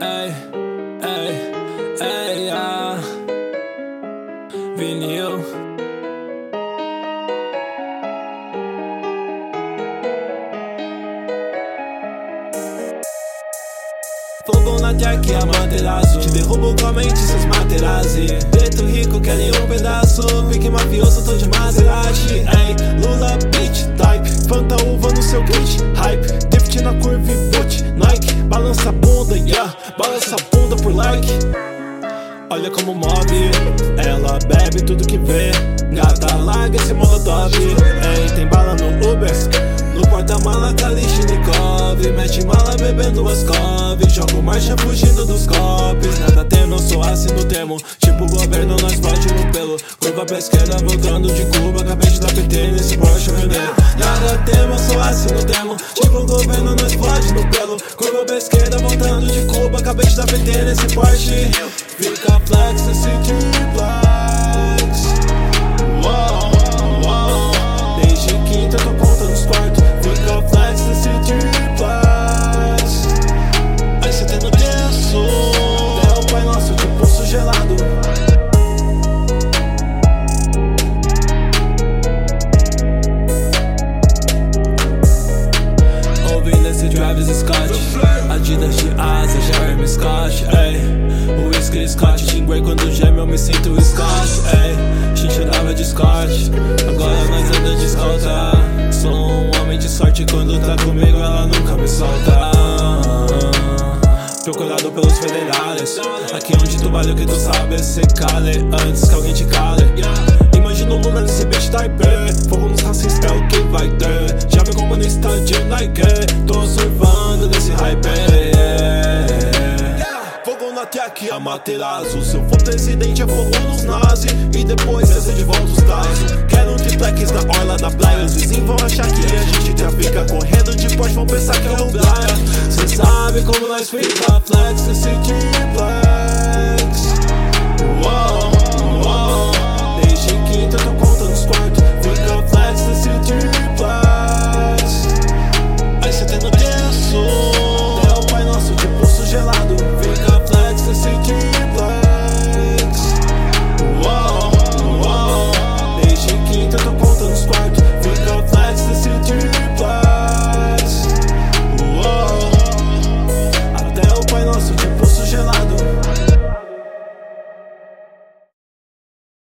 Ei, ei, ei, ah. Vinil. Fogo na jack, a materaço Te derrubo com a mente, seus materazzi Preto rico, querem um pedaço Pique mafioso, tô de Maserati Ei, Lula seu kit Hype, drift na curva e boot Nike, balança a bunda, yeah. Balança a bunda por like. Olha como move. Ela bebe tudo que vê. Gata, larga esse molotov. Ei, tem bala no Uber. No porta-mala, Kalishnikov. Mete mala bebendo Ascov Jogo marcha fugindo dos copos. Nada tendo, sou assim no termo Tipo governo, nós bate no pelo. Curva pra esquerda, voltando de Cuba Acabei de dar PT nesse Porsche vermelho Nada temo, assim no termo Tipo governo, nós bate no pelo. Curva pra esquerda, voltando de Cuba Acabei de dar PT nesse Porsche. Fica flex, esse triplex asa, Jeremy Scott Ei, whisky Scott Jinguei quando geme eu me sinto Scott Ei, chinchilava de Scott Agora nós anda de escolta. Sou um homem de sorte Quando tá comigo ela nunca me solta. Procurado pelos federais Aqui onde tu vale o que tu sabe Cê cale antes que alguém te cale. Imagina o Lula nesse beat type Fogo nos racistas é o que vai ter. Já vi como no estádio Nike Tô surfando nesse hype Fogo na tech, Amaterasu. Se eu for presidente é fogo nos nazi. E depois essa de volta os tazos Quero um triplex na orla da praia. Os vizinhos vão achar que a gente trafica Correndo. De Porsche vão pensar que é um Brian Cê sabe como nós fica flex Esse triplex Uou